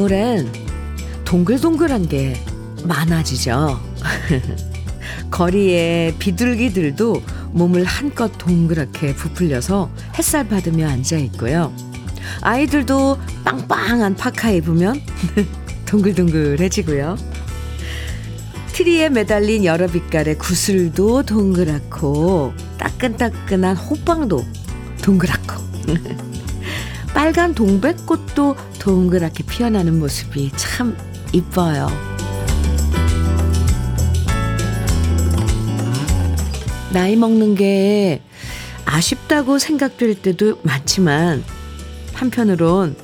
겨울엔 동글동글한 게 많아지죠. 거리에 비둘기들도 몸을 한껏 동그랗게 부풀려서 햇살 받으며 앉아 있고요. 아이들도 빵빵한 파카 입으면 동글동글해지고요. 트리에 매달린 여러 빛깔의 구슬도 동그랗고 따끈따끈한 호빵도 동그랗고 빨간 동백꽃도 동그랗게 피어나는 모습이 참 이뻐요. 나이 먹는 게 아쉽다고 생각될 때도 많지만 한편으론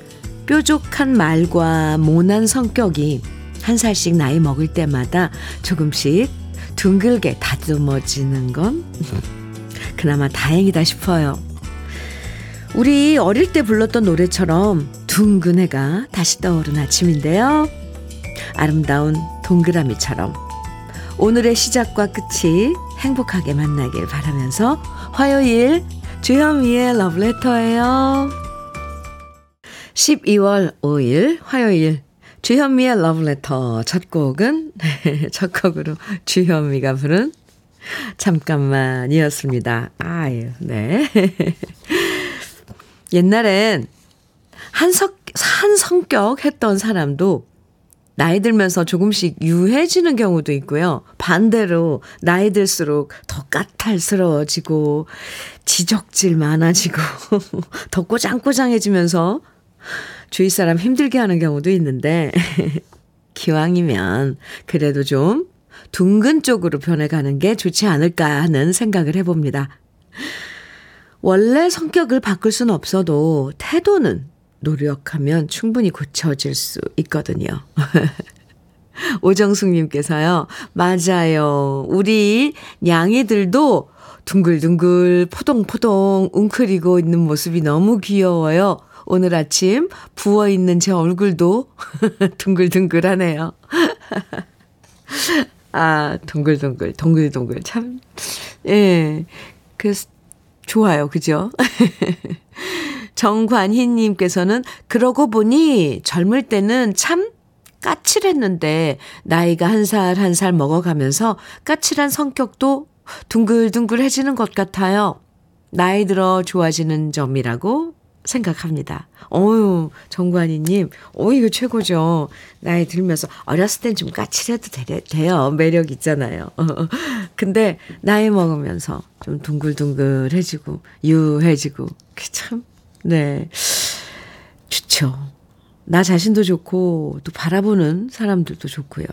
뾰족한 말과 모난 성격이 한 살씩 나이 먹을 때마다 조금씩 둥글게 다듬어지는 건 그나마 다행이다 싶어요. 우리 어릴 때 불렀던 노래처럼 둥근 해가 다시 떠오른 아침인데요. 아름다운 동그라미처럼 오늘의 시작과 끝이 행복하게 만나길 바라면서 화요일 주현미의 러브레터예요. 12월 5일 화요일 주현미의 러브레터 첫 곡은 첫 곡으로 주현미가 부른 잠깐만이었습니다. 아유, 네. 옛날엔 한석, 한 성격 했던 사람도 나이 들면서 조금씩 유해지는 경우도 있고요. 반대로 나이 들수록 더 까탈스러워지고 지적질 많아지고 더 꼬장꼬장해지면서 주위 사람 힘들게 하는 경우도 있는데 기왕이면 그래도 좀 둥근 쪽으로 변해가는 게 좋지 않을까 하는 생각을 해봅니다. 원래 성격을 바꿀 수는 없어도 태도는 노력하면 충분히 고쳐질 수 있거든요. 오정숙님께서요, 맞아요. 우리 냥이들도 둥글둥글 포동포동 웅크리고 있는 모습이 너무 귀여워요. 오늘 아침 부어있는 제 얼굴도 둥글둥글하네요. 아, 동글동글, 동글동글. 참, 예. 그, 좋아요. 그죠? 정관희님께서는 그러고 보니 젊을 때는 참 까칠했는데 나이가 한살 한 살 먹어가면서 까칠한 성격도 둥글둥글해지는 것 같아요. 나이 들어 좋아지는 점이라고 생각합니다. 어유 정관희님, 어 이거 최고죠. 나이 들면서 어렸을 땐 좀 까칠해도 되, 돼요. 매력 있잖아요. 근데 나이 먹으면서 좀 둥글둥글해지고 유해지고 참 네. 좋죠. 나 자신도 좋고, 또 바라보는 사람들도 좋고요.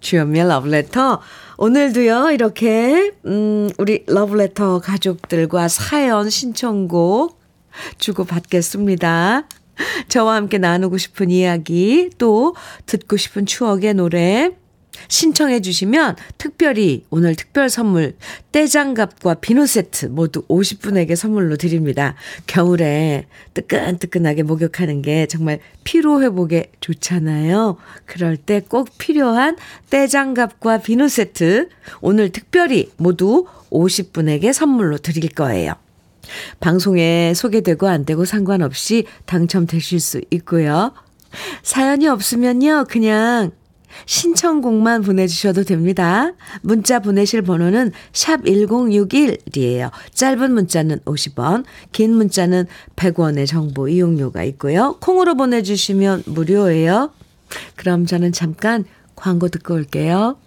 주연미의 러브레터. 오늘도요, 이렇게, 음, 우리 러브레터 가족들과 사연 신청곡 주고받겠습니다. 저와 함께 나누고 싶은 이야기, 또 듣고 싶은 추억의 노래, 신청해 주시면 특별히 오늘 특별 선물 떼장갑과 비누 세트 모두 50분에게 선물로 드립니다. 겨울에 뜨끈뜨끈하게 목욕하는 게 정말 피로 회복에 좋잖아요. 그럴 때 꼭 필요한 떼장갑과 비누 세트 오늘 특별히 모두 50분에게 선물로 드릴 거예요. 방송에 소개되고 안 되고 상관없이 당첨되실 수 있고요. 사연이 없으면요, 그냥 신청곡만 보내주셔도 됩니다. 문자 보내실 번호는 샵 1061이에요. 짧은 문자는 50원, 긴 문자는 100원의 정보 이용료가 있고요. 콩으로 보내주시면 무료예요. 그럼 저는 잠깐 광고 듣고 올게요.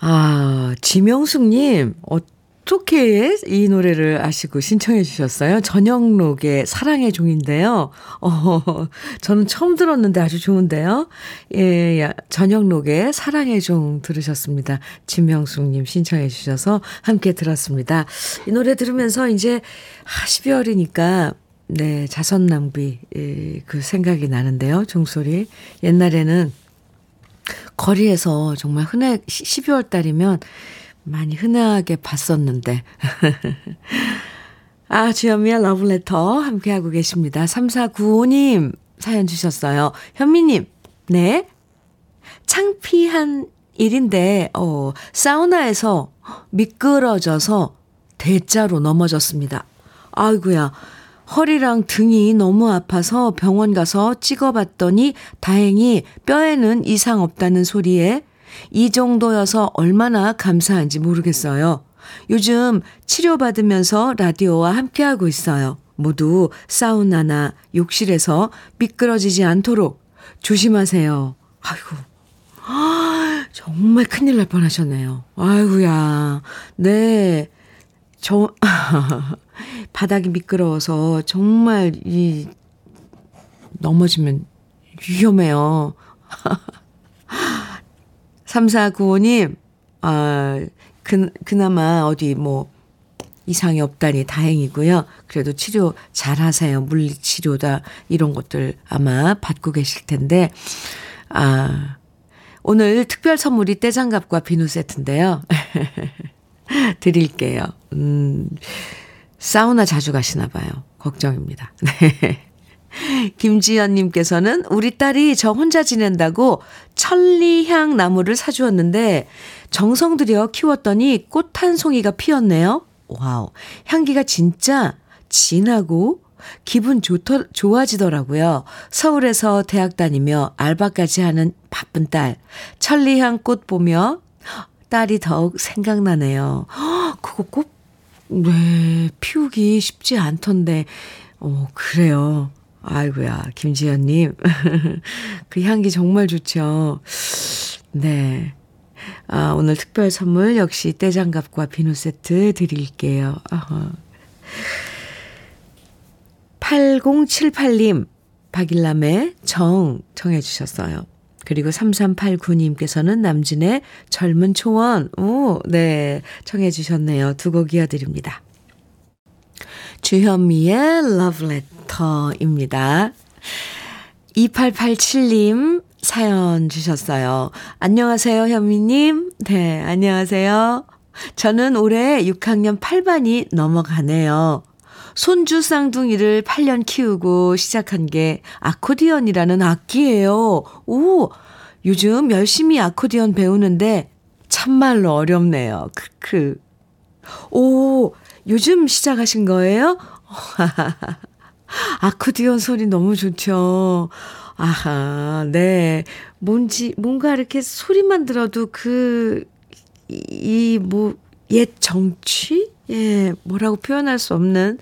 아, 지명숙님, 어, 어떻게 이 노래를 아시고 신청해 주셨어요? 전영록의 사랑의 종인데요. 어, 저는 처음 들었는데 아주 좋은데요. 예, 전영록의 사랑의 종 들으셨습니다. 진명숙님 신청해 주셔서 함께 들었습니다. 이 노래 들으면서 이제 12월이니까 네, 자선 낭비, 예, 그 생각이 나는데요. 종소리. 옛날에는 거리에서 정말 흔해, 12월 달이면 많이 흔하게 봤었는데. 아, 주현미의 러브레터 함께하고 계십니다. 3495님 사연 주셨어요. 현미님, 네? 창피한 일인데, 어, 사우나에서 미끄러져서 대자로 넘어졌습니다. 아이구야 허리랑 등이 너무 아파서 병원 가서 찍어봤더니 다행히 뼈에는 이상 없다는 소리에 이 정도여서 얼마나 감사한지 모르겠어요. 요즘 치료받으면서 라디오와 함께하고 있어요. 모두 사우나나 욕실에서 미끄러지지 않도록 조심하세요. 아이고. 정말 큰일 날 뻔하셨네요. 아이고야. 네. 저, 바닥이 미끄러워서 정말 이, 넘어지면 위험해요. 3495님, 아, 그, 그나마 어디 뭐, 이상이 없다니 다행이고요. 그래도 치료 잘 하세요. 물리치료다, 이런 것들 아마 받고 계실 텐데, 아, 오늘 특별 선물이 때장갑과 비누 세트인데요. 드릴게요. 음, 사우나 자주 가시나 봐요. 걱정입니다. 네. 김지연님께서는 우리 딸이 저 혼자 지낸다고 천리향 나무를 사주었는데 정성 들여 키웠더니 꽃 한 송이가 피었네요. 와우. 향기가 진짜 진하고 기분 좋더, 좋아지더라고요. 서울에서 대학 다니며 알바까지 하는 바쁜 딸. 천리향 꽃 보며 딸이 더욱 생각나네요. 그거 꽃, 네, 피우기 쉽지 않던데. 어, 그래요. 아이고야, 김지연님. 그 향기 정말 좋죠. 네. 아, 오늘 특별 선물 역시 떼장갑과 비누 세트 드릴게요. 아하. 8078님, 박일남의 정 청해 주셨어요. 그리고 3389님께서는 남진의 젊은 초원, 오, 네, 청해 주셨네요. 두 곡 이어드립니다. 주현미의 러브레터입니다. 2887님 사연 주셨어요. 안녕하세요, 현미님. 네, 안녕하세요. 저는 올해 6학년 8반이 넘어가네요. 손주 쌍둥이를 8년 키우고 시작한 게 아코디언이라는 악기예요. 오, 요즘 열심히 아코디언 배우는데 참말로 어렵네요. 크크. 오, 요즘 시작하신 거예요? 아코디언 소리 너무 좋죠. 아하, 네. 뭔지, 뭔가 이렇게 소리만 들어도 그, 이, 뭐, 옛 정취? 예, 뭐라고 표현할 수 없는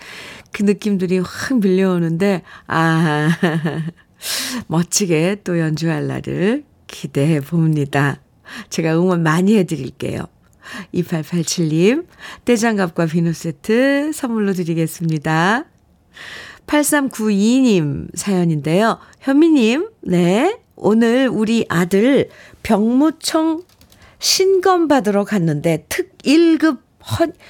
그 느낌들이 확 밀려오는데, 아, 멋지게 또 연주할 날을 기대해 봅니다. 제가 응원 많이 해드릴게요. 2887님, 떼장갑과 비누 세트 선물로 드리겠습니다. 8392님 사연인데요. 현미님, 네. 오늘 우리 아들 병무청 신검 받으러 갔는데 특 1급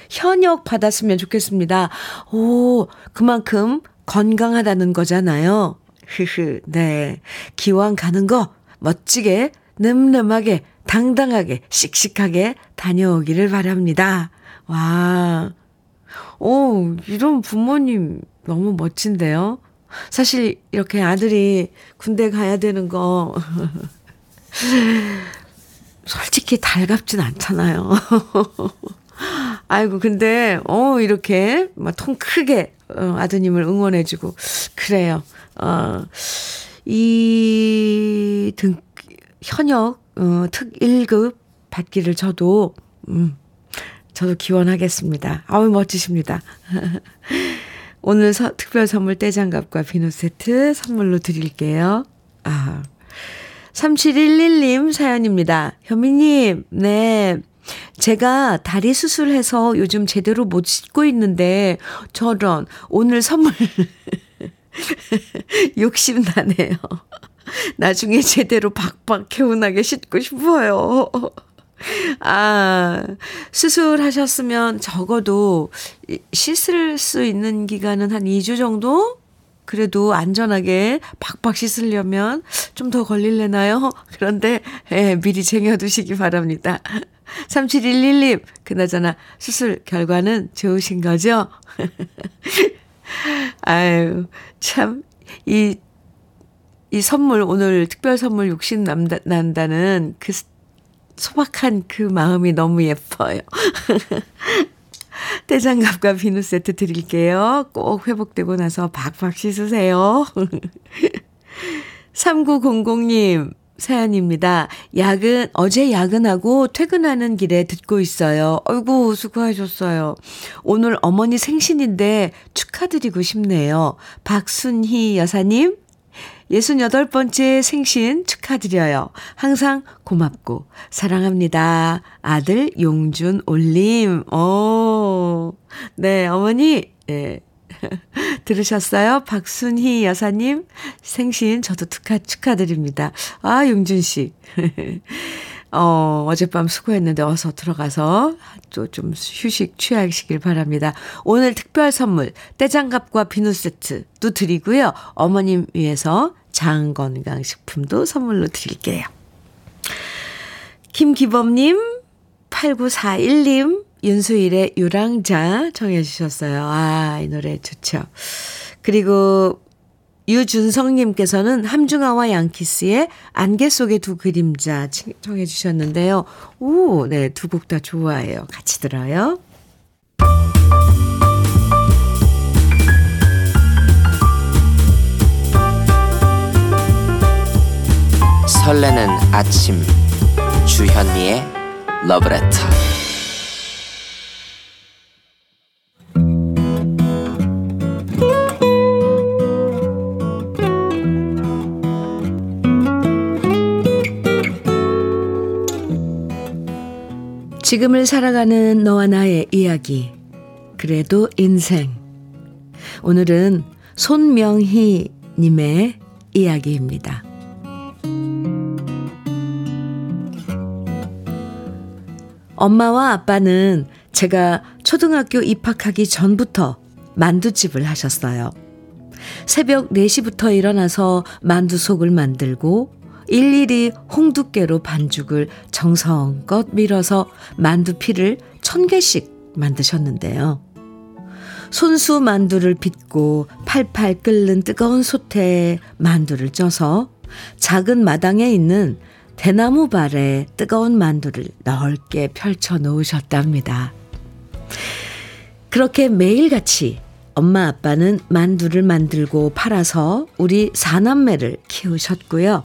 현역 받았으면 좋겠습니다. 오, 그만큼 건강하다는 거잖아요. 흐흐, 네. 기왕 가는 거 멋지게, 늠름하게, 당당하게, 씩씩하게 다녀오기를 바랍니다. 와. 오, 이런 부모님 너무 멋진데요? 사실 이렇게 아들이 군대 가야 되는 거, 솔직히 달갑진 않잖아요. 아이고, 근데, 어, 이렇게, 막 통 크게, 어, 아드님을 응원해 주고, 그래요. 어, 이 등, 현역, 어, 특 1급 받기를 저도, 음, 저도 기원하겠습니다. 아우, 멋지십니다. 오늘 서, 특별 선물 떼장갑과 비누 세트 선물로 드릴게요. 아. 3711님 사연입니다. 현미님, 네. 제가 다리 수술해서 요즘 제대로 못 씻고 있는데, 저런, 오늘 선물, 욕심나네요. 나중에 제대로 박박 개운하게 씻고 싶어요. 아, 수술하셨으면 적어도 씻을 수 있는 기간은 한 2주 정도? 그래도 안전하게 박박 씻으려면 좀 더 걸릴래나요? 그런데, 예, 미리 쟁여두시기 바랍니다. 3711님, 그나저나 수술 결과는 좋으신 거죠? 아유, 참, 이, 이 선물, 오늘 특별 선물 욕심 난다, 난다는 그 소박한 그 마음이 너무 예뻐요. 떼장갑과 비누 세트 드릴게요. 꼭 회복되고 나서 박박 씻으세요. 3900님, 사연입니다. 야근, 어제 야근하고 퇴근하는 길에 듣고 있어요. 아이고, 수고하셨어요. 오늘 어머니 생신인데 축하드리고 싶네요. 박순희 여사님, 68번째 생신 축하드려요. 항상 고맙고 사랑합니다. 아들 용준 올림. 오, 네, 어머니, 예. 들으셨어요? 박순희 여사님 생신 저도 축하, 축하드립니다. 아, 용준 씨. 어, 어젯밤 수고했는데 어서 들어가서 또 좀 휴식 취하시길 바랍니다. 오늘 특별 선물 떼장갑과 비누 세트도 드리고요. 어머님 위해서 장건강식품도 선물로 드릴게요. 김기범님, 8941님, 윤수일의 유랑자 정해 주셨어요. 아, 이 노래 좋죠. 그리고 유준성님께서는 함중아와 양키스의 안개 속의 두 그림자 청해 주셨는데요. 오, 네, 두 곡 다 좋아해요. 같이 들어요. 설레는 아침 주현미의 러브레터 지금을 살아가는 너와 나의 이야기. 그래도 인생. 오늘은 손명희 님의 이야기입니다. 엄마와 아빠는 제가 초등학교 입학하기 전부터 만두집을 하셨어요. 새벽 4시부터 일어나서 만두 속을 만들고 일일이 홍두깨로 반죽을 정성껏 밀어서 만두피를 천 개씩 만드셨는데요. 손수 만두를 빚고 팔팔 끓는 뜨거운 솥에 만두를 쪄서 작은 마당에 있는 대나무 발에 뜨거운 만두를 넓게 펼쳐 놓으셨답니다. 그렇게 매일같이 엄마 아빠는 만두를 만들고 팔아서 우리 사남매를 키우셨고요.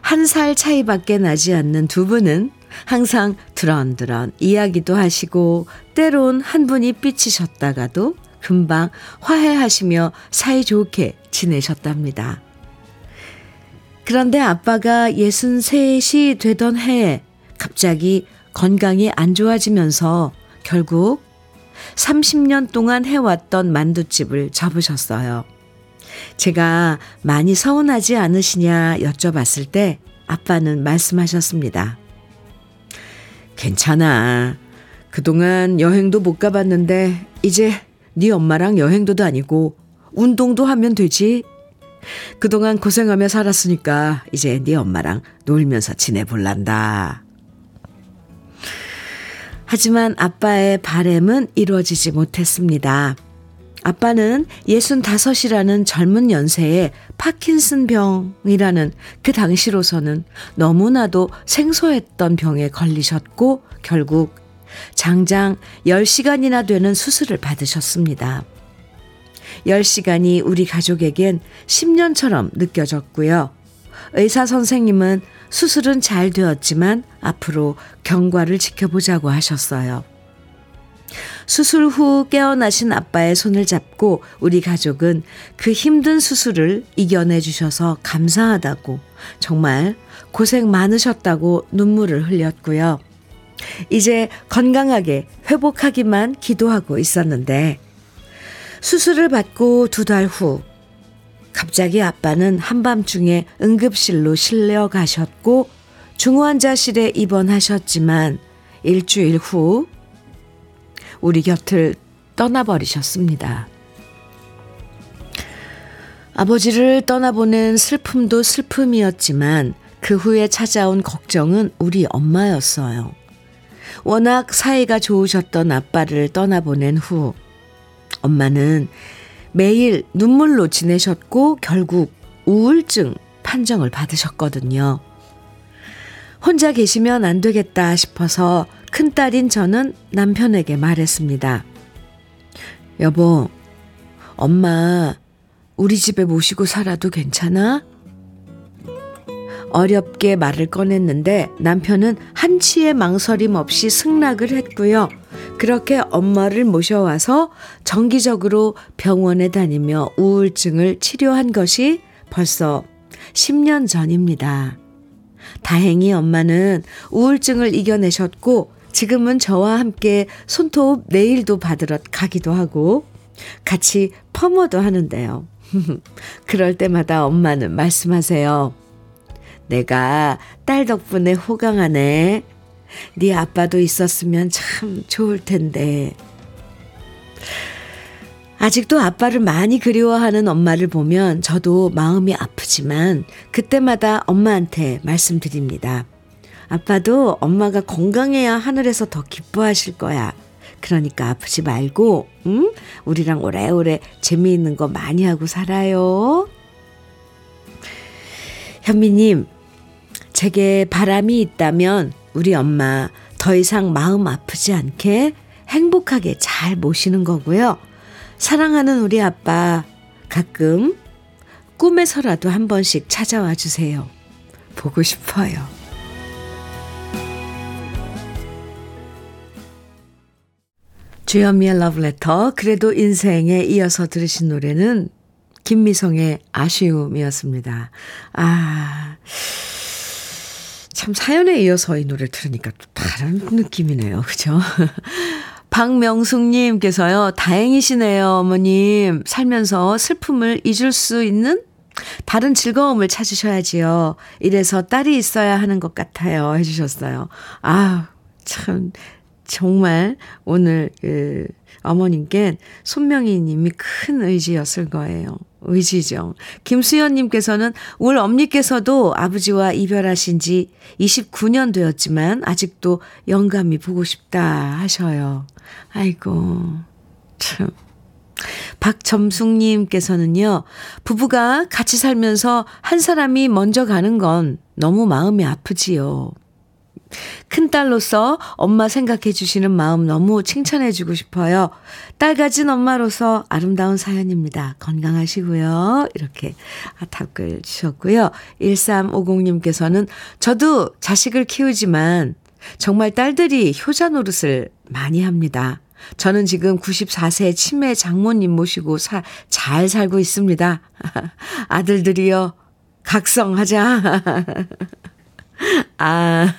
한 살 차이밖에 나지 않는 두 분은 항상 드런드런 이야기도 하시고 때론 한 분이 삐치셨다가도 금방 화해하시며 사이좋게 지내셨답니다. 그런데 아빠가 63이 되던 해에 갑자기 건강이 안 좋아지면서 결국 30년 동안 해왔던 만두집을 접으셨어요. 제가 많이 서운하지 않으시냐 여쭤봤을 때 아빠는 말씀하셨습니다. 괜찮아. 그동안 여행도 못 가봤는데 이제 네 엄마랑 여행도 다니고 운동도 하면 되지. 그동안 고생하며 살았으니까 이제 네 엄마랑 놀면서 지내볼란다. 하지만 아빠의 바램은 이루어지지 못했습니다. 아빠는 65이라는 젊은 연세에 파킨슨 병이라는 그 당시로서는 너무나도 생소했던 병에 걸리셨고 결국 장장 10시간이나 되는 수술을 받으셨습니다. 10시간이 우리 가족에겐 10년처럼 느껴졌고요. 의사 선생님은 수술은 잘 되었지만 앞으로 경과를 지켜보자고 하셨어요. 수술 후 깨어나신 아빠의 손을 잡고 우리 가족은 그 힘든 수술을 이겨내 주셔서 감사하다고 정말 고생 많으셨다고 눈물을 흘렸고요. 이제 건강하게 회복하기만 기도하고 있었는데 수술을 받고 두 달 후 갑자기 아빠는 한밤중에 응급실로 실려 가셨고 중환자실에 입원하셨지만 일주일 후 우리 곁을 떠나버리셨습니다. 아버지를 떠나보낸 슬픔도 슬픔이었지만 그 후에 찾아온 걱정은 우리 엄마였어요. 워낙 사이가 좋으셨던 아빠를 떠나보낸 후 엄마는 매일 눈물로 지내셨고 결국 우울증 판정을 받으셨거든요. 혼자 계시면 안 되겠다 싶어서 큰딸인 저는 남편에게 말했습니다. 여보, 엄마, 우리 집에 모시고 살아도 괜찮아? 어렵게 말을 꺼냈는데 남편은 한치의 망설임 없이 승낙을 했고요. 그렇게 엄마를 모셔와서 정기적으로 병원에 다니며 우울증을 치료한 것이 벌써 10년 전입니다. 다행히 엄마는 우울증을 이겨내셨고 지금은 저와 함께 손톱 네일도 받으러 가기도 하고 같이 펌어도 하는데요. 그럴 때마다 엄마는 말씀하세요. 내가 딸 덕분에 호강하네. 네 아빠도 있었으면 참 좋을 텐데. 아직도 아빠를 많이 그리워하는 엄마를 보면 저도 마음이 아프지만 그때마다 엄마한테 말씀드립니다. 아빠도 엄마가 건강해야 하늘에서 더 기뻐하실 거야. 그러니까 아프지 말고, 응? 우리랑 오래오래 재미있는 거 많이 하고 살아요. 현미님, 제게 바람이 있다면 우리 엄마 더 이상 마음 아프지 않게 행복하게 잘 모시는 거고요. 사랑하는 우리 아빠 가끔 꿈에서라도 한 번씩 찾아와 주세요. 보고 싶어요. 주현미의 러브레터 그래도 인생에 이어서 들으신 노래는 김미성의 아쉬움이었습니다. 아, 참 사연에 이어서 이 노래를 들으니까 또 다른 느낌이네요. 그죠? 박명숙님께서요, 다행이시네요, 어머님. 살면서 슬픔을 잊을 수 있는 다른 즐거움을 찾으셔야지요. 이래서 딸이 있어야 하는 것 같아요. 해주셨어요. 아, 참, 정말 오늘 그 어머님께 손명희 님이 큰 의지였을 거예요. 의지죠. 김수연 님께서는 올 엄니께서도 아버지와 이별하신 지 29년 되었지만 아직도 영감이 보고 싶다 하셔요. 아이고, 참. 박점숙님께서는요, 부부가 같이 살면서 한 사람이 먼저 가는 건 너무 마음이 아프지요. 큰딸로서 엄마 생각해 주시는 마음 너무 칭찬해 주고 싶어요. 딸 가진 엄마로서 아름다운 사연입니다. 건강하시고요. 이렇게 답글 주셨고요. 1350님께서는 저도 자식을 키우지만 정말 딸들이 효자 노릇을 많이 합니다. 저는 지금 94세 치매 장모님 모시고 사, 잘 살고 있습니다. 아들들이요, 각성하자. 아,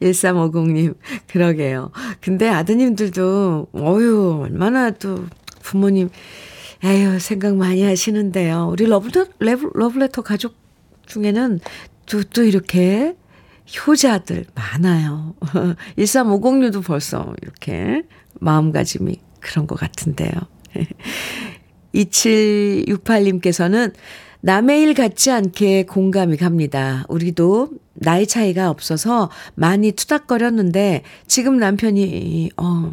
1350님, 그러게요. 근데 아드님들도, 어유 얼마나 또 부모님, 에휴, 생각 많이 하시는데요. 우리 러브레터, 러브레터 가족 중에는 또, 또 이렇게 효자들 많아요. 1350님도 벌써 이렇게 마음가짐이 그런 것 같은데요. 2768님께서는 남의 일 같지 않게 공감이 갑니다. 우리도 나이 차이가 없어서 많이 투닥거렸는데 지금 남편이 어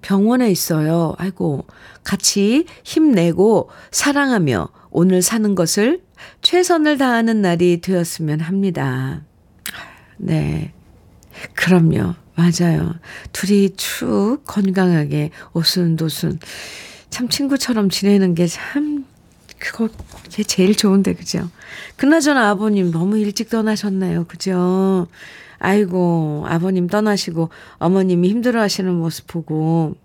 병원에 있어요. 아이고 같이 힘내고 사랑하며 오늘 사는 것을 최선을 다하는 날이 되었으면 합니다. 네. 그럼요. 맞아요. 둘이 축 건강하게 오순도순 참 친구처럼 지내는 게 참 그거 제 제일 좋은데 그죠? 그나저나 아버님 너무 일찍 떠나셨네요. 그죠? 아이고 아버님 떠나시고 어머님이 힘들어하시는 모습 보고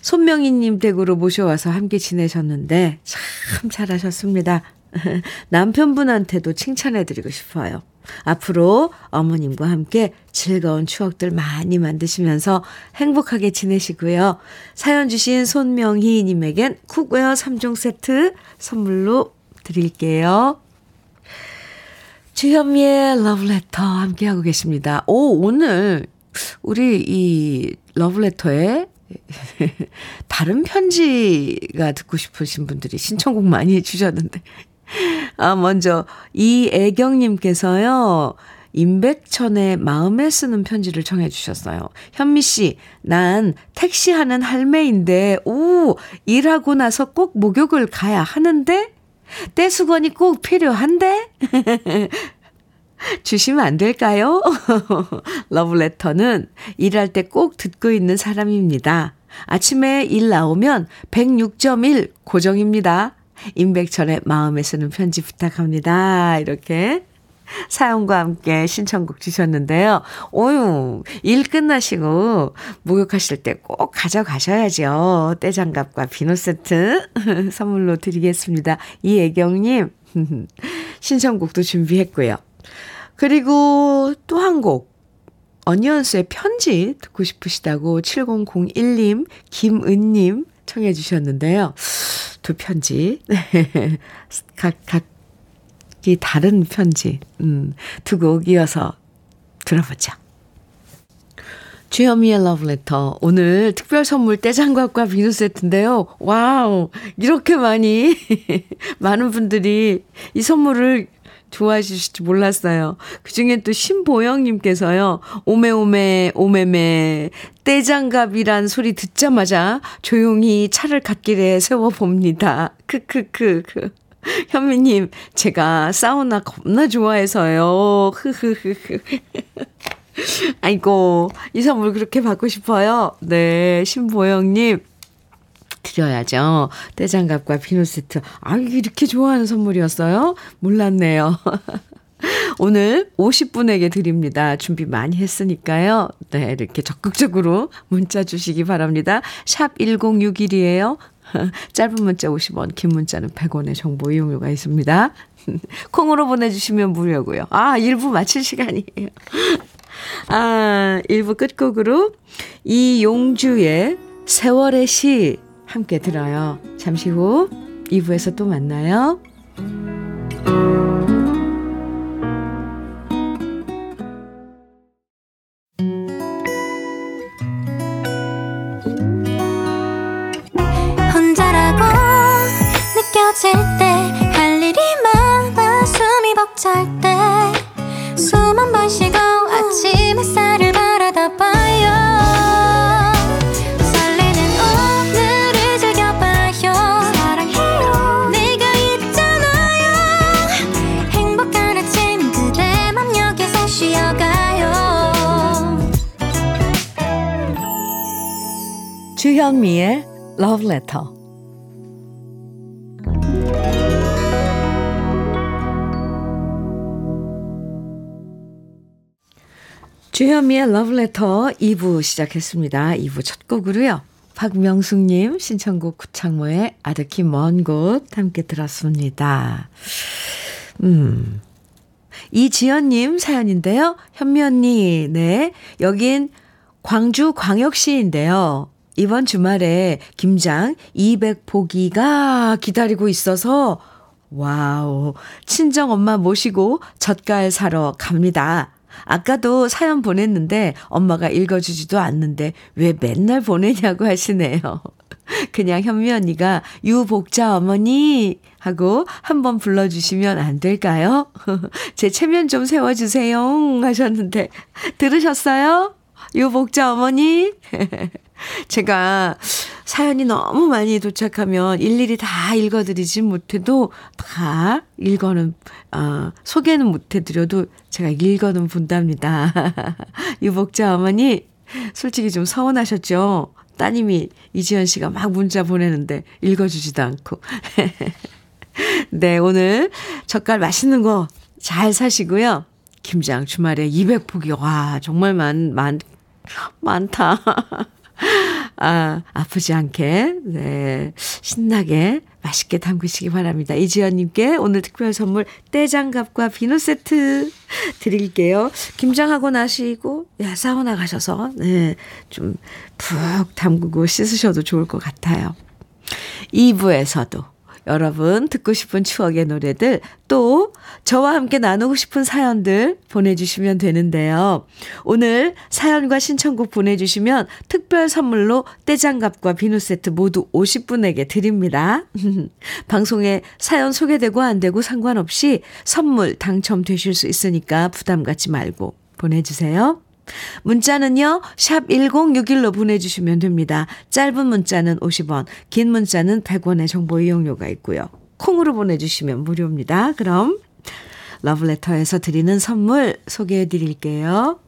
손명희님 댁으로 모셔와서 함께 지내셨는데 참 잘하셨습니다. 남편분한테도 칭찬해드리고 싶어요. 앞으로 어머님과 함께 즐거운 추억들 많이 만드시면서 행복하게 지내시고요. 사연 주신 손명희님에겐 cookware 3종 세트 선물로 드릴게요. 주현미의 러브레터 함께하고 계십니다. 오, 오늘 우리 이 러브레터에 다른 편지가 듣고 싶으신 분들이 신청곡 많이 해주셨는데 아, 먼저 이애경님께서요. 임백천의 마음에 쓰는 편지를 청해 주셨어요. 현미 씨, 난 택시 하는 할매인데, 오, 일하고 나서 꼭 목욕을 가야 하는데? 떼수건이 꼭 필요한데? 주시면 안 될까요? 러브레터는 일할 때 꼭 듣고 있는 사람입니다. 아침에 일 나오면 106.1 고정입니다. 임백천의 마음에 쓰는 편지 부탁합니다. 이렇게 사연과 함께 신청곡 주셨는데요. 오유, 일 끝나시고 목욕하실 때 꼭 가져가셔야죠. 떼장갑과 비누 세트 선물로 드리겠습니다. 이애경님, 신청곡도 준비했고요. 그리고 또 한 곡. 어니언스의 편지 듣고 싶으시다고 7001님, 김은님 청해 주셨는데요. 두 편지. 각, 각이 다른 편지. 음, 두 곡 이어서 들어보죠. 주현미의 러브레터. 오늘 특별 선물 때장갑과 비누 세트인데요. 와우. 이렇게 많이, 많은 분들이 이 선물을 좋아해 주실지 몰랐어요. 그 중에 또 신보영님께서요, 오메오메, 오메메, 떼장갑이란 소리 듣자마자 조용히 차를 갓길에 세워봅니다. 크크크크. 현미님, 제가 사우나 겁나 좋아해서요. 흐흐흐흐. 아이고, 이 선물 그렇게 받고 싶어요. 네, 신보영님. 드려야죠. 떼장갑과 비누 세트. 아, 이렇게 좋아하는 선물이었어요? 몰랐네요. 오늘 50분에게 드립니다. 준비 많이 했으니까요. 네, 이렇게 적극적으로 문자 주시기 바랍니다. 샵 1061이에요. 짧은 문자 50원, 긴 문자는 100원의 정보 이용료가 있습니다. 콩으로 보내주시면 무료고요. 아, 1부 마칠 시간이에요. 아, 1부 끝곡으로 이용주의 세월의 시 함께 들어요. 잠시 후 2부에서 또 만나요. 혼자라 주현미의 Love Letter. 주현미의 Love Letter 2부 시작했습니다. 2부 첫 곡으로요. 박명숙님 신청곡 구창모의 아득히 먼 곳 함께 들었습니다. 음. 이지연님 사연인데요. 현미 언니, 네. 여긴 광주 광역시인데요. 이번 주말에 김장 200포기가 기다리고 있어서 와우. 친정 엄마 모시고 젓갈 사러 갑니다. 아까도 사연 보냈는데 엄마가 읽어주지도 않는데 왜 맨날 보내냐고 하시네요. 그냥 현미 언니가 유복자 어머니 하고 한번 불러주시면 안 될까요? 제 체면 좀 세워주세요 하셨는데 들으셨어요? 유복자 어머니? 제가 사연이 너무 많이 도착하면 일일이 다 읽어드리진 못해도 다 읽어는, 어, 소개는 못해드려도 제가 읽어는 본답니다. 유복자 어머니, 솔직히 좀 서운하셨죠? 따님이 이지연 씨가 막 문자 보내는데 읽어주지도 않고. 네, 오늘 젓갈 맛있는 거 잘 사시고요. 김장 주말에 200포기. 와, 정말 많, 많, 많다. 아, 아프지 않게, 네, 신나게 맛있게 담그시기 바랍니다. 이지연님께 오늘 특별 선물 떼장갑과 비누 세트 드릴게요. 김장하고 나시고, 야, 사우나 가셔서, 네, 좀 푹 담그고 씻으셔도 좋을 것 같아요. 2부에서도 여러분 듣고 싶은 추억의 노래들 또 저와 함께 나누고 싶은 사연들 보내주시면 되는데요. 오늘 사연과 신청곡 보내주시면 특별 선물로 떼장갑과 비누 세트 모두 50분에게 드립니다. 방송에 사연 소개되고 안 되고 상관없이 선물 당첨되실 수 있으니까 부담 갖지 말고 보내주세요. 문자는요, 샵 1061로 보내주시면 됩니다. 짧은 문자는 50원, 긴 문자는 100원의 정보 이용료가 있고요. 콩으로 보내주시면 무료입니다. 그럼 러브레터에서 드리는 선물 소개해 드릴게요.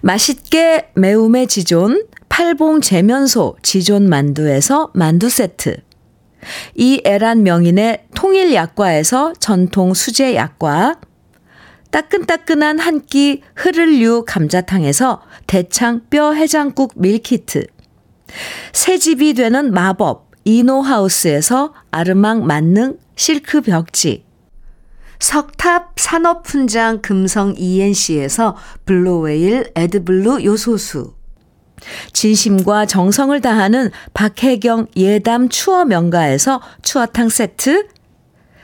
맛있게 매움의 지존 팔봉 재면소 지존 만두에서 만두 세트. 이 애란 명인의 통일 약과에서 전통 수제 약과. 따끈따끈한 한 끼 흐를류 감자탕에서 대창 뼈 해장국 밀키트. 새 집이 되는 마법 이노하우스에서 아르망 만능 실크 벽지. 석탑 산업훈장 금성 ENC에서 블루웨일 에드블루 요소수. 진심과 정성을 다하는 박혜경 예담 추어 명가에서 추어탕 세트.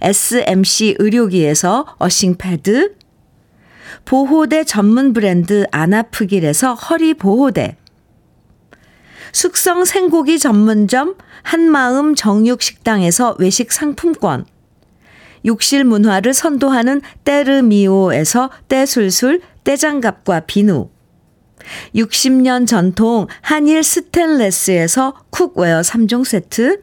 SMC 의료기에서 earthing pad. 보호대 전문 브랜드 아나프길에서 허리보호대. 숙성 생고기 전문점 한마음 정육식당에서 외식 상품권. 욕실 문화를 선도하는 때르미오에서 때술술 때장갑과 비누. 60년 전통 한일 스텐레스에서 cookware 3종 세트.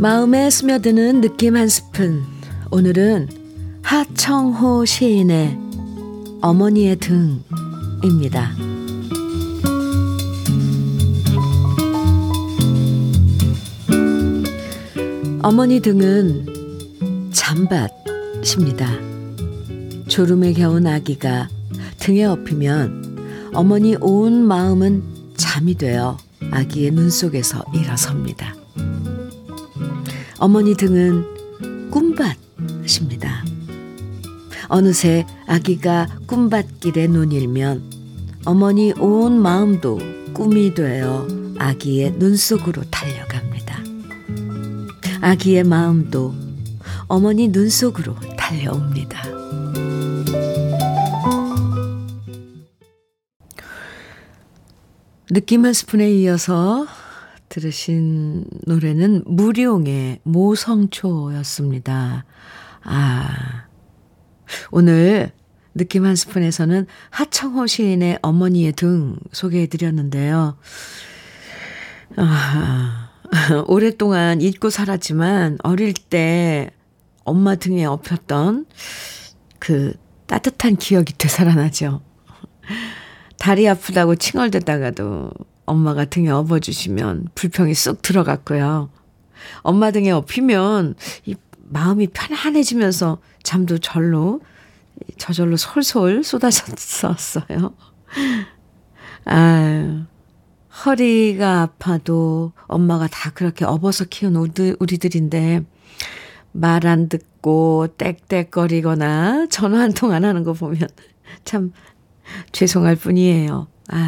마음에 스며드는 느낌 한 스푼. 오늘은 하청호 시인의 어머니의 등입니다. 어머니 등은 잠밭입니다. 졸음에 겨운 아기가 등에 업히면 어머니 온 마음은 잠이 되어 아기의 눈 속에서 일어섭니다. 어머니 등은 꿈밭입니다. 어느새 아기가 꿈밭길에 눈일면 어머니 온 마음도 꿈이 되어 아기의 눈 속으로 달려갑니다. 아기의 마음도 어머니 눈 속으로 달려옵니다. 느낌 한 스푼에 이어서 들으신 노래는 무룡의 모성초였습니다. 아, 오늘 느낌 한 스푼에서는 하청호 시인의 어머니의 등 소개해 드렸는데요. 아, 오랫동안 잊고 살았지만 어릴 때 엄마 등에 엎였던 그 따뜻한 기억이 되살아나죠. 다리 아프다고 칭얼대다가도 엄마가 등에 업어주시면 불평이 쑥 들어갔고요. 엄마 등에 업히면 이 마음이 편안해지면서 잠도 절로 저절로 솔솔 쏟아졌었어요. 아 허리가 아파도 엄마가 다 그렇게 업어서 키운 우리들인데 말 안 듣고 떽떽거리거나 전화 한 통 안 하는 거 보면 참 죄송할 뿐이에요. 아,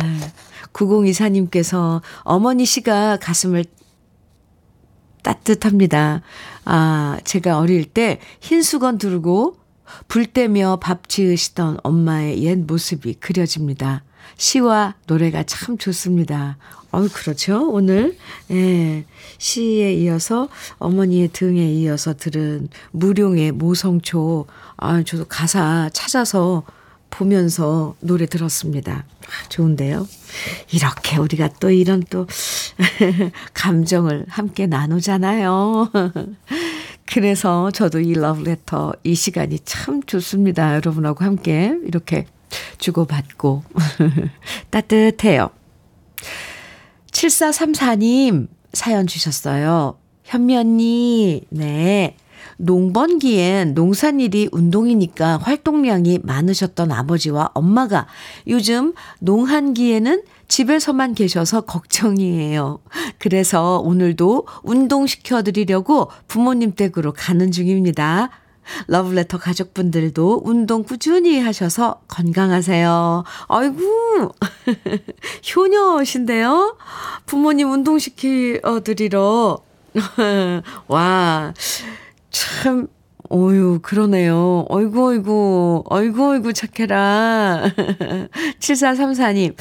9024님께서 어머니 씨가 가슴을 따뜻합니다. 아, 제가 어릴 때 흰 수건 두르고 불 떼며 밥 지으시던 엄마의 옛 모습이 그려집니다. 시와 노래가 참 좋습니다. 어 그렇죠. 오늘, 예, 시에 이어서 어머니의 등에 이어서 들은 무룡의 모성초. 아, 저도 가사 찾아서 보면서 노래 들었습니다. 아, 좋은데요. 이렇게 우리가 또 이런 또 감정을 함께 나누잖아요. 그래서 저도 이 러브레터 이 시간이 참 좋습니다. 여러분하고 함께 이렇게 주고받고 따뜻해요. 7434님 사연 주셨어요. 현미 언니, 네. 농번기엔 농산일이 운동이니까 활동량이 많으셨던 아버지와 엄마가 요즘 농한기에는 집에서만 계셔서 걱정이에요. 그래서 오늘도 운동시켜드리려고 부모님 댁으로 가는 중입니다. 러브레터 가족분들도 운동 꾸준히 하셔서 건강하세요. 아이고, 효녀신데요? 부모님 운동시켜 드리러. 와, 참, 어유 그러네요. 어이구, 어이구, 어이구, 어이구, 착해라. 7434님.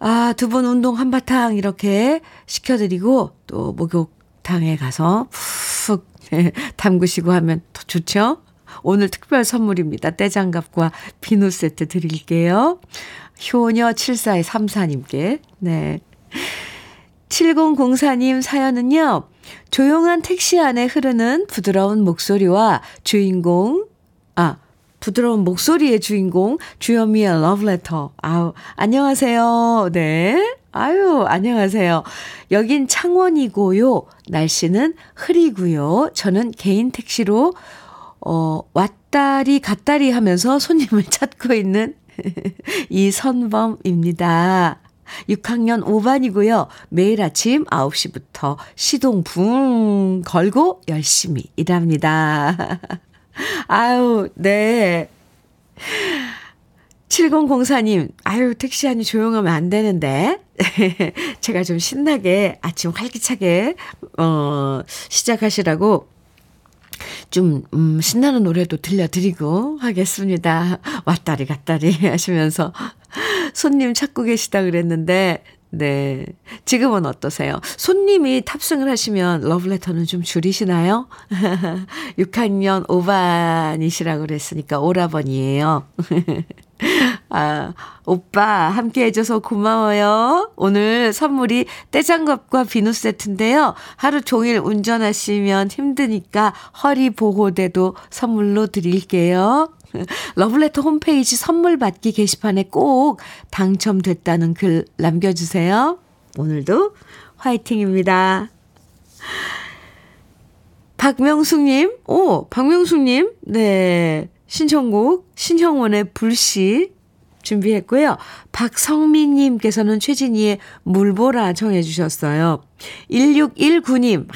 아, 두 분 운동 한바탕 이렇게 시켜드리고, 또 목욕탕에 가서 푹 담그시고 하면 더 좋죠? 오늘 특별 선물입니다. 떼장갑과 비누 세트 드릴게요. 효녀 7434님께. 네. 7004님 사연은요. 조용한 택시 안에 흐르는 부드러운 목소리와 주인공, 아, 부드러운 목소리의 주인공 주현미의 러브레터. 아우, 안녕하세요. 네. 아유, 안녕하세요. 여긴 창원이고요. 날씨는 흐리고요. 저는 개인 택시로 어, 왔다리 갔다리 하면서 손님을 찾고 있는 이선범입니다. 6학년 5반이고요. 매일 아침 9시부터 시동 붕 걸고 열심히 일합니다. 아유, 네. 7004님, 아유, 택시 안이 조용하면 안 되는데. 제가 좀 신나게 아침 활기차게, 어, 시작하시라고 좀, 음, 신나는 노래도 들려드리고 하겠습니다. 왔다리 갔다리 하시면서 손님 찾고 계시다 그랬는데, 네. 지금은 어떠세요? 손님이 탑승을 하시면 러브레터는 좀 줄이시나요? 6학년 5반이시라고 그랬으니까 오라버니예요. 아, 오빠 함께 해줘서 고마워요. 오늘 선물이 떼장갑과 비누 세트인데요. 하루 종일 운전하시면 힘드니까 허리 보호대도 선물로 드릴게요. 러블레터 홈페이지 선물 받기 게시판에 꼭 당첨됐다는 글 남겨주세요. 오늘도 화이팅입니다. 박명숙님, 오, 박명숙님, 네. 신청곡, 신형원의 불씨 준비했고요. 박성민님께서는 최진희의 물보라 정해주셨어요. 1619님, 아,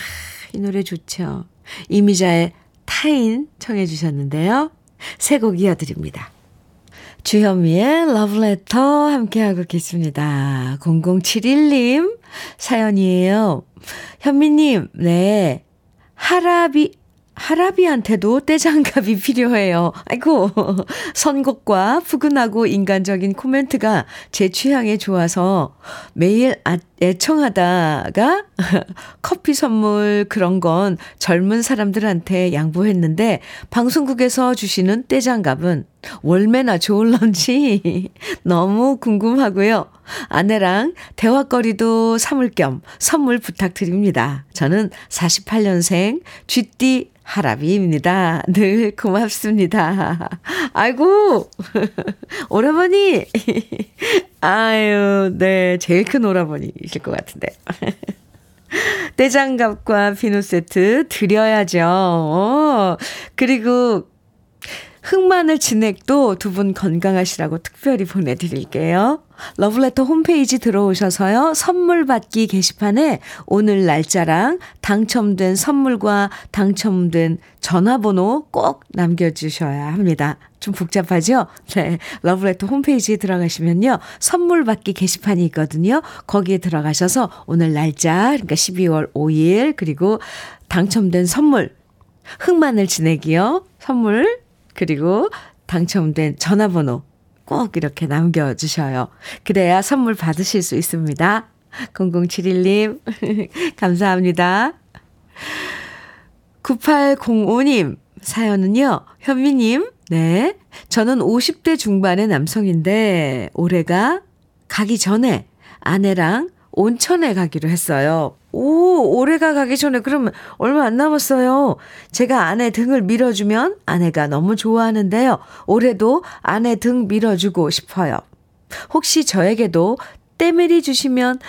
이 노래 좋죠. 이미자의 타인 청해 주셨는데요. 새 곡 이어드립니다. 주현미의 러브레터 함께하고 계십니다. 0071님 사연이에요. 현미님, 네. 하라비, 하라비한테도 떼장갑이 필요해요. 아이고, 선곡과 푸근하고 인간적인 코멘트가 제 취향에 좋아서 매일 아, 애청하다가 커피 선물 그런 건 젊은 사람들한테 양보했는데 방송국에서 주시는 떼장갑은 월매나 좋을런지 너무 궁금하고요. 아내랑 대화거리도 삼을 겸 선물 부탁드립니다. 저는 48년생 쥐띠 하라비입니다. 늘 고맙습니다. 아이고, 오라버니. 아유, 네. 제일 큰 오라버니이실 것 같은데. 떼장갑과 비누 세트 드려야죠. 어, 그리고 흑마늘 진액도 두 분 건강하시라고 특별히 보내드릴게요. 러블레터 홈페이지 들어오셔서요. 선물 받기 게시판에 오늘 날짜랑 당첨된 선물과 당첨된 전화번호 꼭 남겨주셔야 합니다. 좀 복잡하죠? 네. 러블레터 홈페이지에 들어가시면요. 선물 받기 게시판이 있거든요. 거기에 들어가셔서 오늘 날짜, 그러니까 12월 5일, 그리고 당첨된 선물, 흑마늘 진액이요. 선물 그리고 당첨된 전화번호 꼭 이렇게 남겨주셔요. 그래야 선물 받으실 수 있습니다. 0071님, 감사합니다. 9805님, 사연은요, 현미님, 네. 저는 50대 중반의 남성인데, 올해가 가기 전에 아내랑 온천에 가기로 했어요. 오, 올해가 가기 전에 그러면 얼마 안 남았어요. 제가 아내 등을 밀어주면 아내가 너무 좋아하는데요. 올해도 아내 등 밀어주고 싶어요. 혹시 저에게도 때밀이 주시면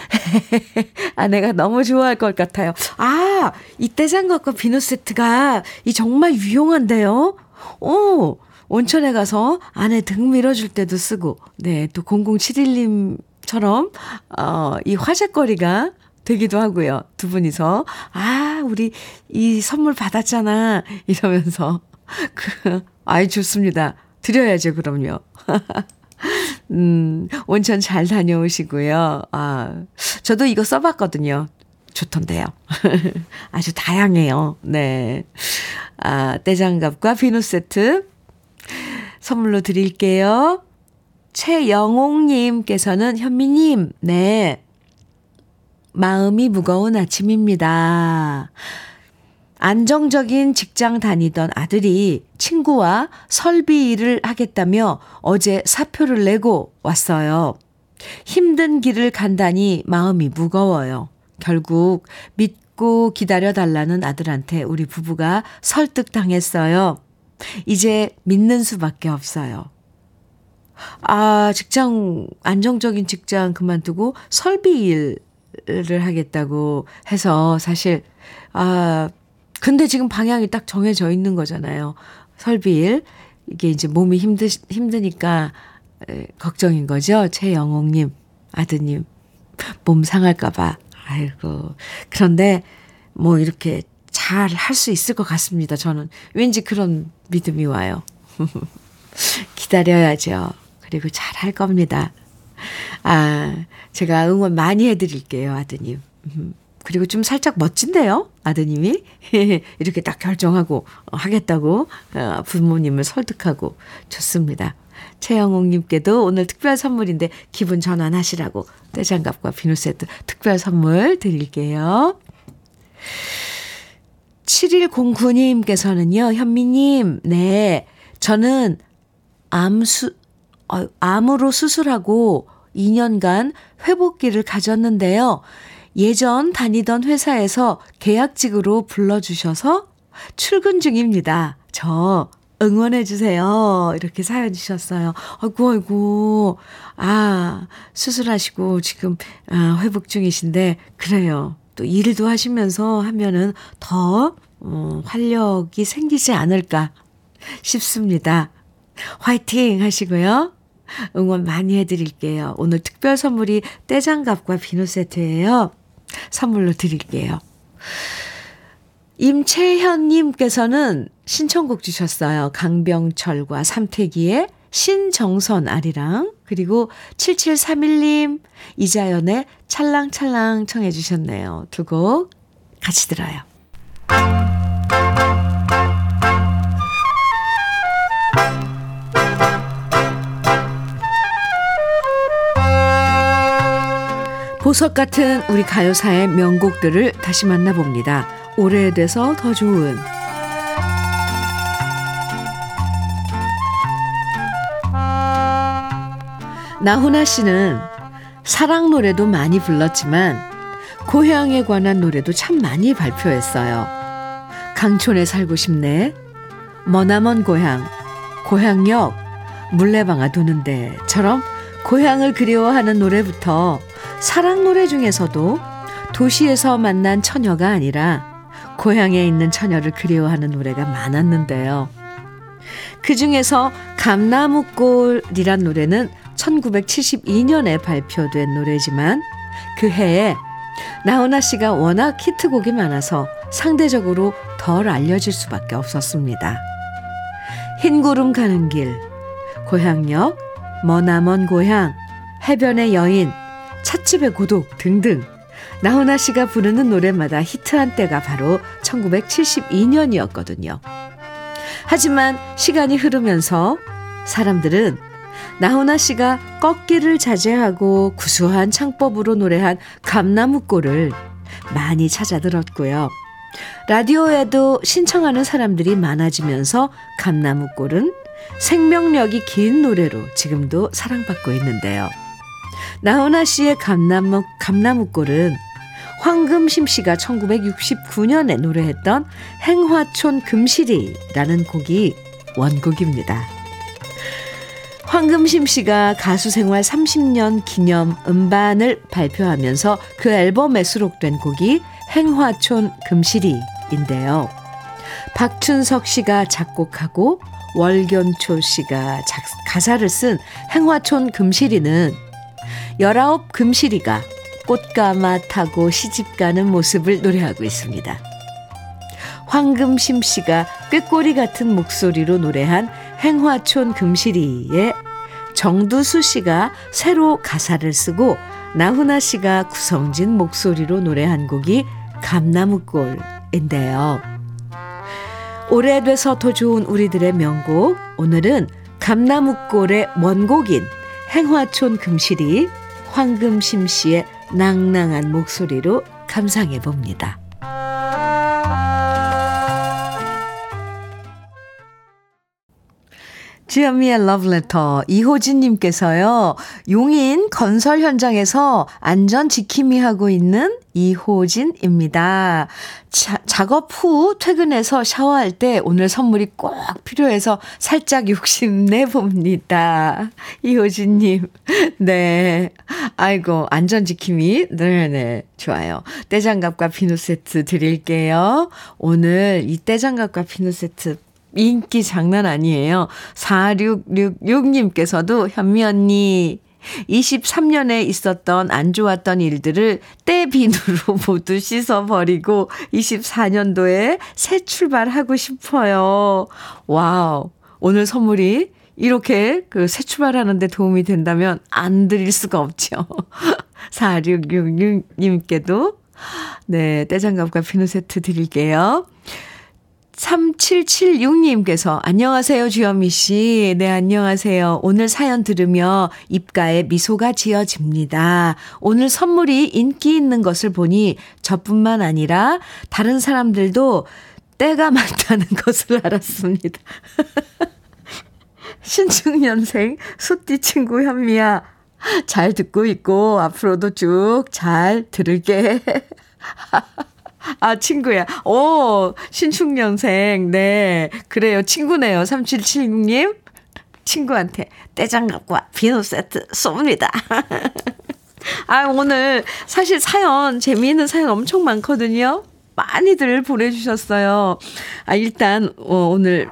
아내가 너무 좋아할 것 같아요. 아, 이 떼장갑과 비누 세트가 이 정말 유용한데요. 오, 온천에 가서 아내 등 밀어줄 때도 쓰고, 네, 또 0071님 처럼, 어, 이 화제거리가 되기도 하고요. 두 분이서, 아, 우리 이 선물 받았잖아. 이러면서. 그, 아이, 좋습니다. 드려야죠, 그럼요. 음, 온천 잘 다녀오시고요. 아, 저도 이거 써봤거든요. 좋던데요. 아주 다양해요. 네. 아, 떼장갑과 비누 세트 선물로 드릴게요. 최영옥님께서는 현미님, 네. 마음이 무거운 아침입니다. 안정적인 직장 다니던 아들이 친구와 설비 일을 하겠다며 어제 사표를 내고 왔어요. 힘든 길을 간다니 마음이 무거워요. 결국 믿고 기다려달라는 아들한테 우리 부부가 설득당했어요. 이제 믿는 수밖에 없어요. 아, 직장, 안정적인 직장 그만두고 설비 일을 하겠다고 해서 사실, 아, 근데 지금 방향이 딱 정해져 있는 거잖아요. 설비 일. 이게 이제 몸이 힘드, 힘드니까 에, 걱정인 거죠. 최영옥님, 아드님. 몸 상할까봐. 아이고. 그런데 뭐 이렇게 잘 할 수 있을 것 같습니다. 저는 왠지 그런 믿음이 와요. 기다려야죠. 그리고 잘할 겁니다. 아, 제가 응원 많이 해드릴게요, 아드님. 그리고 좀 살짝 멋진데요? 아드님이? 이렇게 딱 결정하고 하겠다고 어, 부모님을 설득하고 좋습니다. 최영옥님께도 오늘 특별 선물인데 기분 전환하시라고 떼장갑과 비누 세트 특별 선물 드릴게요. 7109님께서는요, 현미님, 네, 저는 암수, 어, 암으로 수술하고 2년간 회복기를 가졌는데요. 예전 다니던 회사에서 계약직으로 불러주셔서 출근 중입니다. 저 응원해주세요. 이렇게 사연 주셨어요. 아이고, 아이고. 아, 수술하시고 지금 아, 회복 중이신데, 그래요. 또 일도 하시면서 하면은 더 어, 활력이 생기지 않을까 싶습니다. 화이팅 하시고요. 응원 많이 해드릴게요. 오늘 특별 선물이 떼장갑과 비누 세트예요. 선물로 드릴게요. 임채현님께서는 신청곡 주셨어요. 강병철과 삼태기의 신정선 아리랑 그리고 7731님 이자연의 찰랑찰랑 청해 주셨네요. 두 곡 같이 들어요. 보석 같은 우리 가요사의 명곡들을 다시 만나봅니다. 오래돼서 더 좋은 나훈아 씨는 사랑 노래도 많이 불렀지만 고향에 관한 노래도 참 많이 발표했어요. 강촌에 살고 싶네, 머나먼 고향, 고향역, 물레방아 도는데처럼 고향을 그리워하는 노래부터 사랑 노래 중에서도 도시에서 만난 처녀가 아니라 고향에 있는 처녀를 그리워하는 노래가 많았는데요. 그 중에서 감나무골이란 노래는 1972년에 발표된 노래지만 그 해에 나훈아 씨가 워낙 히트곡이 많아서 상대적으로 덜 알려질 수밖에 없었습니다. 흰 구름 가는 길, 고향역, 머나먼 고향, 해변의 여인, 찻집의 고독 등등 나훈아 씨가 부르는 노래마다 히트한 때가 바로 1972년이었거든요. 하지만 시간이 흐르면서 사람들은 나훈아 씨가 꺾기를 자제하고 구수한 창법으로 노래한 감나무골을 많이 찾아 들었고요. 라디오에도 신청하는 사람들이 많아지면서 감나무골은 생명력이 긴 노래로 지금도 사랑받고 있는데요. 나훈아 씨의 감나무, 감나무골은 황금심 씨가 1969년에 노래했던 행화촌 금실이라는 곡이 원곡입니다. 황금심 씨가 가수 생활 30년 기념 음반을 발표하면서 그 앨범에 수록된 곡이 행화촌 금시리인데요. 박춘석 씨가 작곡하고 월견초 씨가 작, 가사를 쓴 행화촌 금시리는 열아홉 금시리가 꽃가마 타고 시집가는 모습을 노래하고 있습니다. 황금심 씨가 꾀꼬리 같은 목소리로 노래한 행화촌 금시리에 정두수 씨가 새로 가사를 쓰고 나훈아 씨가 구성진 목소리로 노래한 곡이 감나무골인데요. 오래돼서 더 좋은 우리들의 명곡 오늘은 감나무골의 원곡인 행화촌 금시리 황금심 씨의 낭낭한 목소리로 감상해 봅니다. 주현미의 러브레터 이호진님께서요. 용인 건설 현장에서 안전 지킴이 하고 있는 이호진입니다. 자, 작업 후 퇴근해서 샤워할 때 오늘 선물이 꼭 필요해서 살짝 욕심내 봅니다. 이호진님. 네. 아이고, 안전 지킴이. 네네. 좋아요. 떼장갑과 비누 세트 드릴게요. 오늘 이 떼장갑과 비누 세트 인기 장난 아니에요. 4666님께서도 현미 언니 23년에 있었던 안 좋았던 일들을 떼비누로 모두 씻어버리고 24년도에 새 출발하고 싶어요. 와우. 오늘 선물이 이렇게 그 새 출발하는데 도움이 된다면 안 드릴 수가 없죠. 4666님께도 네, 때장갑과 비누 세트 드릴게요. 3776님께서 안녕하세요 주현미 씨. 네 안녕하세요. 오늘 사연 들으며 입가에 미소가 지어집니다. 오늘 선물이 인기 있는 것을 보니 저뿐만 아니라 다른 사람들도 때가 많다는 것을 알았습니다. 신축년생 소띠 친구 현미야. 잘 듣고 있고 앞으로도 쭉 잘 들을게. 아, 친구야. 오, 신축년생. 네. 그래요. 친구네요. 3776님. 친구한테 떼장갑과 비누 세트 쏩니다. 아, 오늘 사실 사연, 재미있는 사연 엄청 많거든요. 많이들 보내주셨어요. 아, 일단, 어, 오늘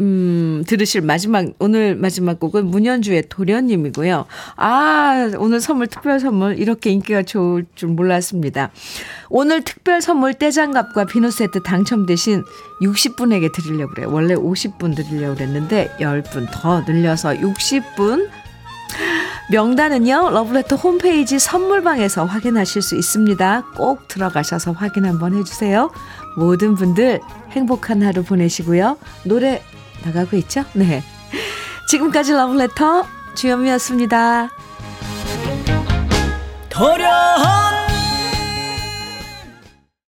음, 들으실 마지막, 오늘 마지막 곡은 문현주의 도련님이고요. 아, 오늘 선물, 특별 선물, 이렇게 인기가 좋을 줄 몰랐습니다. 오늘 특별 선물 떼장갑과 비누 세트 당첨되신 60분에게 드리려고 그래요. 원래 50분 드리려고 그랬는데, 10분 더 늘려서 60분. 명단은요, 러브레터 홈페이지 선물방에서 확인하실 수 있습니다. 꼭 들어가셔서 확인 한번 해주세요. 모든 분들 행복한 하루 보내시고요. 노래 나가고 있죠? 네. 지금까지 러브레터 주현미였습니다. 도련